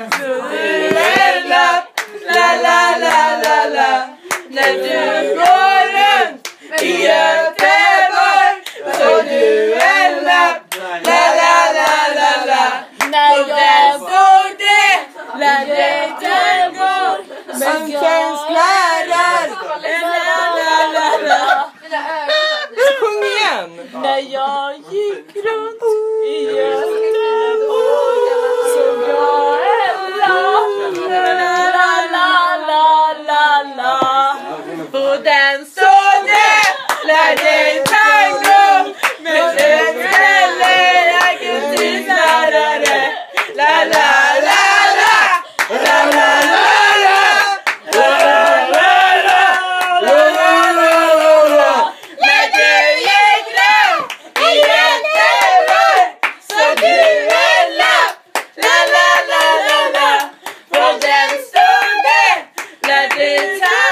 Lapp, la la la la la. När du går runt i Göteborg. Så du en lapp, la la la la la. När där stod det, lär dig tango. Som svensklärare. La la la la. Sjung igen! När jag gick runt i Göteborg På den stod det, lär dig tango. Med svensklällare, argentinlärare. La la la la, la la la la. La la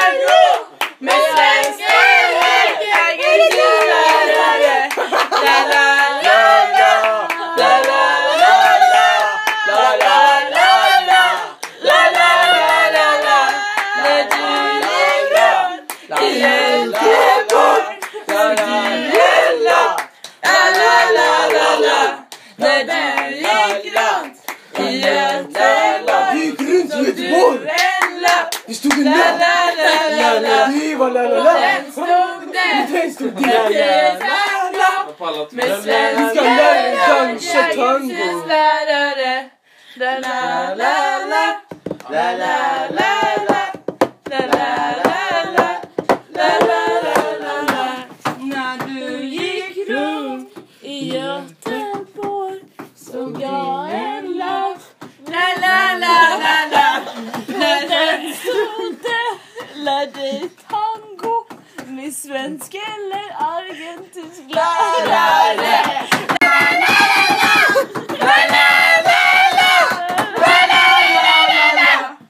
runt i Göteborg du en. La la la la la. När du gick runt i Göteborg gick runt i Göteborg. en. Det stod en la-la-la-la-la. Det var la-la-la. Sen stod det. sen stod Med det. svenska med svenska ska lära dansa tango. lärare. La la la. La la la la. La la la la. I Göteborg såg jag en lapp. La la la la la. När den stod det lär dig tango med svensk eller la